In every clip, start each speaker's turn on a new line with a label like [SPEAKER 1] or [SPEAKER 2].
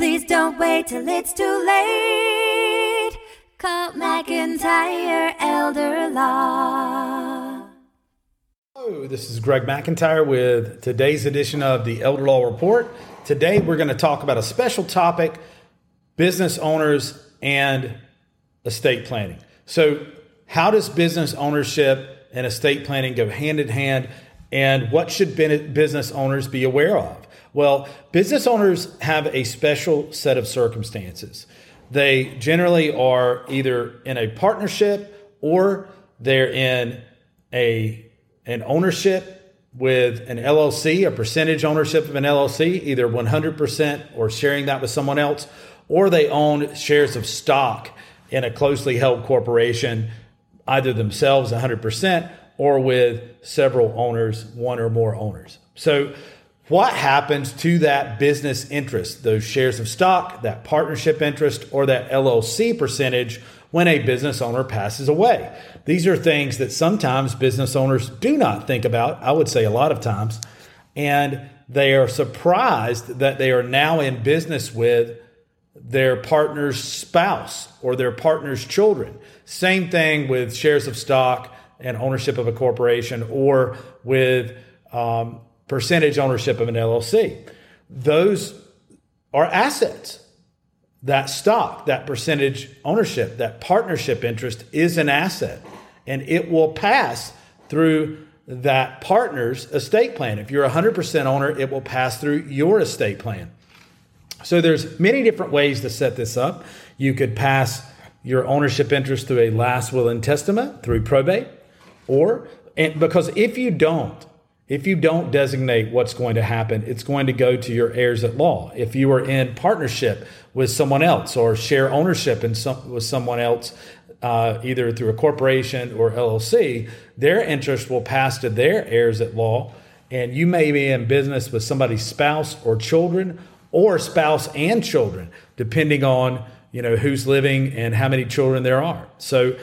[SPEAKER 1] Please don't wait till it's too late. Call McIntyre Elder Law.
[SPEAKER 2] Hello, this is Greg McIntyre with today's edition of the Elder Law Report. Today we're going to talk about a special topic business owners and estate planning. So, how does business ownership and estate planning go hand in hand? And what should business owners be aware of? Well, business owners have a special set of circumstances. They generally are either in a partnership or they're in a an ownership with an LLC, a percentage ownership of an LLC, either 100% or sharing that with someone else, or they own shares of stock in a closely held corporation, either themselves 100% or with several owners, one or more owners. So, what happens to that business interest, those shares of stock, that partnership interest, or that LLC percentage when a business owner passes away? These are things that sometimes business owners do not think about. I would say a lot of times. And they are surprised that they are now in business with their partner's spouse or their partner's children. Same thing with shares of stock and ownership of a corporation or with um, percentage ownership of an LLC. Those are assets. That stock, that percentage ownership, that partnership interest is an asset and it will pass through that partner's estate plan. If you're a 100% owner, it will pass through your estate plan. So there's many different ways to set this up. You could pass your ownership interest through a last will and testament, through probate, or and because if you don't, if you don't designate what's going to happen, it's going to go to your heirs at law. If you are in partnership with someone else or share ownership in some, with someone else, uh, either through a corporation or LLC, their interest will pass to their heirs at law. And you may be in business with somebody's spouse or children, or spouse and children, depending on you know who's living and how many children there are. So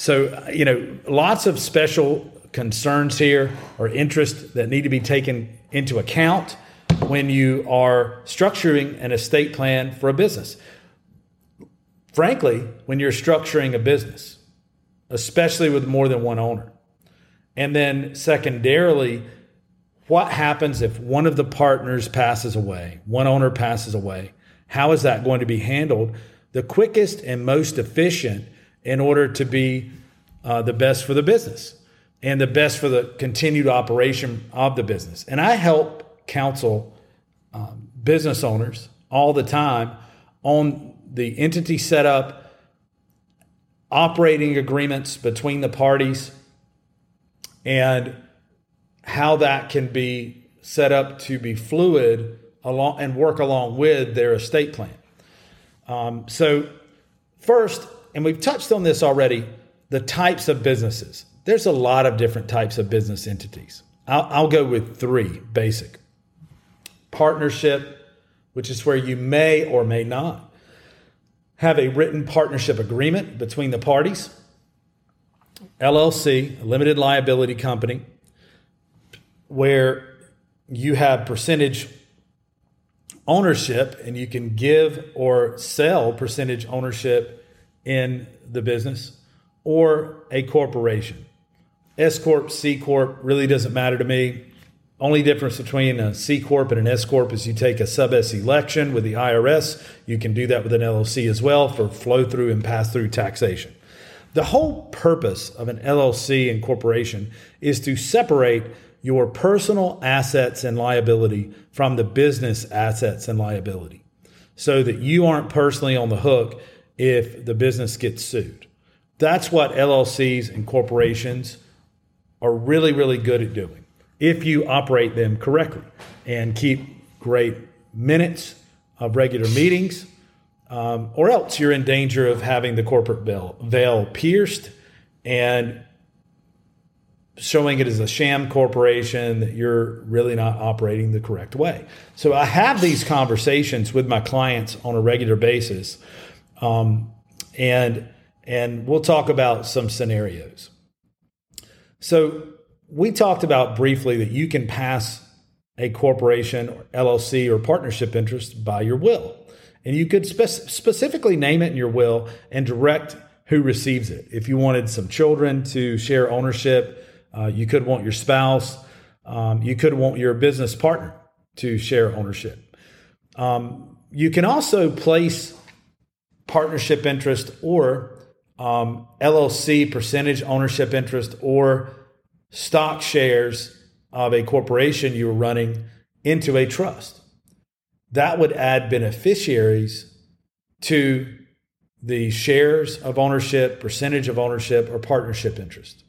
[SPEAKER 2] so, you know, lots of special concerns here or interests that need to be taken into account when you are structuring an estate plan for a business. Frankly, when you're structuring a business, especially with more than one owner. And then, secondarily, what happens if one of the partners passes away, one owner passes away? How is that going to be handled? The quickest and most efficient in order to be uh, the best for the business and the best for the continued operation of the business. And I help counsel um, business owners all the time on the entity setup, operating agreements between the parties, and how that can be set up to be fluid along and work along with their estate plan. Um, so, first, and we've touched on this already, the types of businesses. There's a lot of different types of business entities. I'll, I'll go with three basic partnership, which is where you may or may not have a written partnership agreement between the parties. LLC, a limited liability company, where you have percentage ownership and you can give or sell percentage ownership in the business or a corporation. S Corp, C Corp really doesn't matter to me. Only difference between a C Corp and an S Corp is you take a sub S election with the IRS. You can do that with an LLC as well for flow through and pass through taxation. The whole purpose of an LLC and corporation is to separate your personal assets and liability from the business assets and liability so that you aren't personally on the hook if the business gets sued. That's what LLCs and corporations are really, really good at doing if you operate them correctly and keep great minutes of regular meetings, um, or else you're in danger of having the corporate veil, veil pierced and showing it as a sham corporation that you're really not operating the correct way. So I have these conversations with my clients on a regular basis, um, and and we'll talk about some scenarios. So, we talked about briefly that you can pass a corporation or LLC or partnership interest by your will. And you could spe- specifically name it in your will and direct who receives it. If you wanted some children to share ownership, uh, you could want your spouse, um, you could want your business partner to share ownership. Um, you can also place partnership interest or um, LLC percentage ownership interest or stock shares of a corporation you're running into a trust. That would add beneficiaries to the shares of ownership, percentage of ownership, or partnership interest.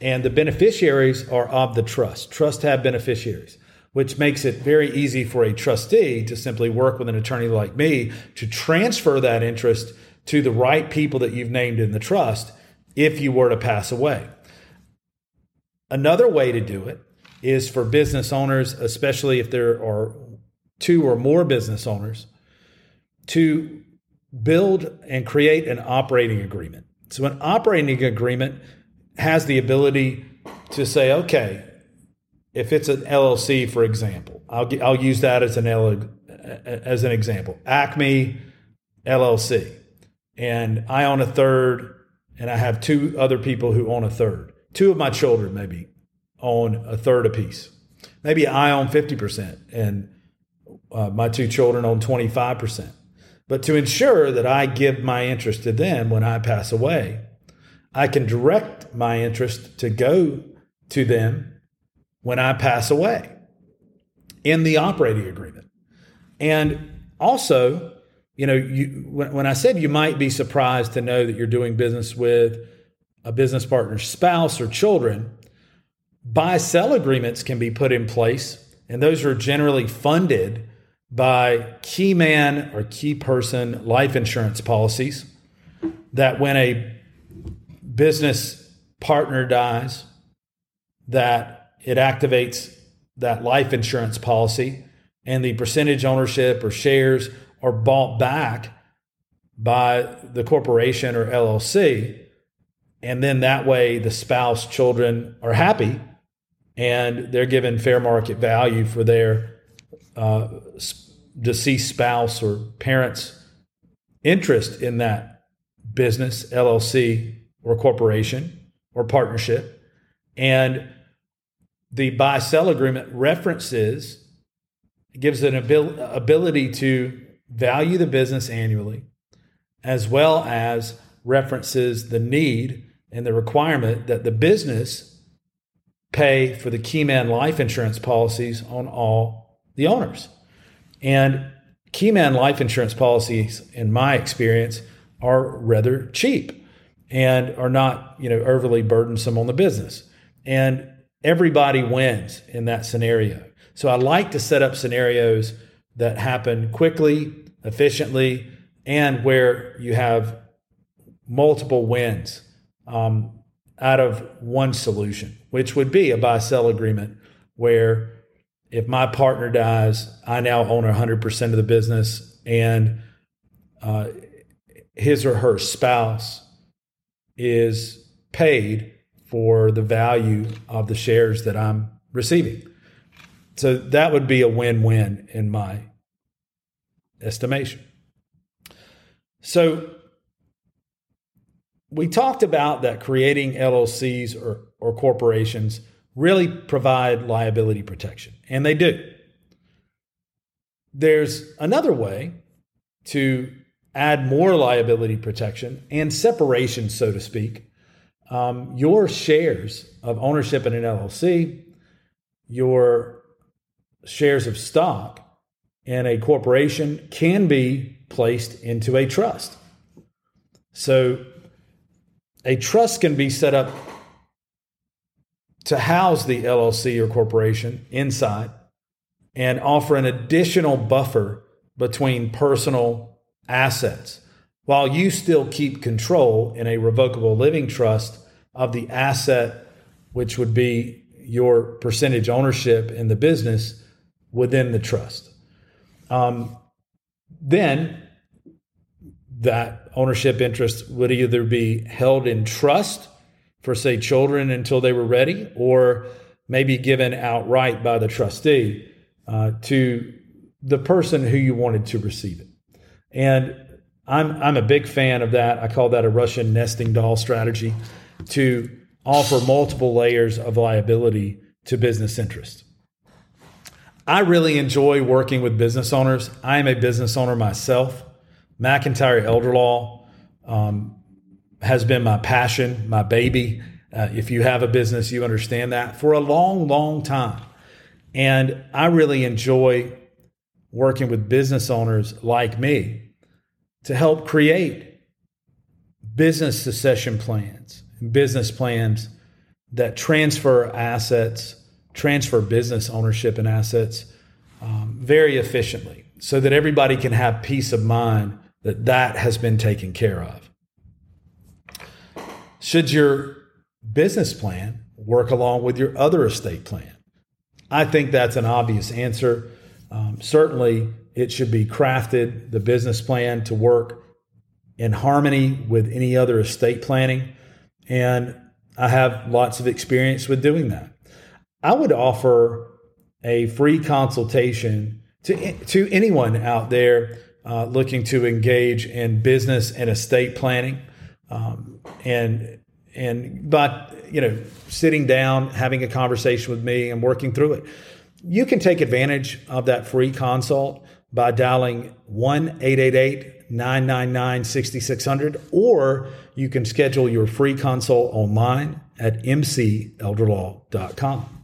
[SPEAKER 2] And the beneficiaries are of the trust. Trust have beneficiaries, which makes it very easy for a trustee to simply work with an attorney like me to transfer that interest to the right people that you've named in the trust if you were to pass away. Another way to do it is for business owners, especially if there are two or more business owners, to build and create an operating agreement. So, an operating agreement has the ability to say, okay, if it's an LLC, for example, I'll, I'll use that as an, L, as an example. Acme LLC, and I own a third, and I have two other people who own a third. Two of my children maybe own a third apiece. Maybe I own 50%, and uh, my two children own 25%. But to ensure that I give my interest to them when I pass away, I can direct my interest to go to them when I pass away in the operating agreement. And also, you know, you, when, when I said you might be surprised to know that you're doing business with a business partner's spouse or children, buy sell agreements can be put in place, and those are generally funded by key man or key person life insurance policies that when a business partner dies that it activates that life insurance policy and the percentage ownership or shares are bought back by the corporation or LLC and then that way the spouse children are happy and they're given fair market value for their uh, deceased spouse or parents' interest in that business, LLC, or corporation or partnership. And the buy sell agreement references, gives an abil- ability to value the business annually, as well as references the need and the requirement that the business pay for the Keyman life insurance policies on all the owners. And Keyman life insurance policies, in my experience, are rather cheap and are not, you know, overly burdensome on the business. And everybody wins in that scenario. So I like to set up scenarios that happen quickly, efficiently, and where you have multiple wins um, out of one solution, which would be a buy sell agreement where if my partner dies, I now own 100% of the business, and uh, his or her spouse is paid for the value of the shares that I'm receiving. So that would be a win win in my estimation. So we talked about that creating LLCs or, or corporations really provide liability protection, and they do. There's another way to add more liability protection and separation, so to speak. Um, your shares of ownership in an LLC, your shares of stock in a corporation can be placed into a trust. So a trust can be set up to house the LLC or corporation inside and offer an additional buffer between personal assets while you still keep control in a revocable living trust of the asset, which would be your percentage ownership in the business within the trust. Um, then that ownership interest would either be held in trust for, say, children until they were ready, or maybe given outright by the trustee uh, to the person who you wanted to receive it. And I'm, I'm a big fan of that. I call that a Russian nesting doll strategy to offer multiple layers of liability to business interests. I really enjoy working with business owners. I am a business owner myself. McIntyre Elder Law um, has been my passion, my baby. Uh, if you have a business, you understand that for a long, long time. And I really enjoy working with business owners like me to help create business succession plans, business plans that transfer assets, transfer business ownership and assets um, very efficiently so that everybody can have peace of mind that that has been taken care of. Should your business plan work along with your other estate plan? I think that's an obvious answer. Um, certainly, it should be crafted, the business plan, to work in harmony with any other estate planning. And I have lots of experience with doing that. I would offer a free consultation to, to anyone out there uh, looking to engage in business and estate planning. Um, and and but you know sitting down having a conversation with me and working through it you can take advantage of that free consult by dialing 1-888-999-6600 or you can schedule your free consult online at mcelderlaw.com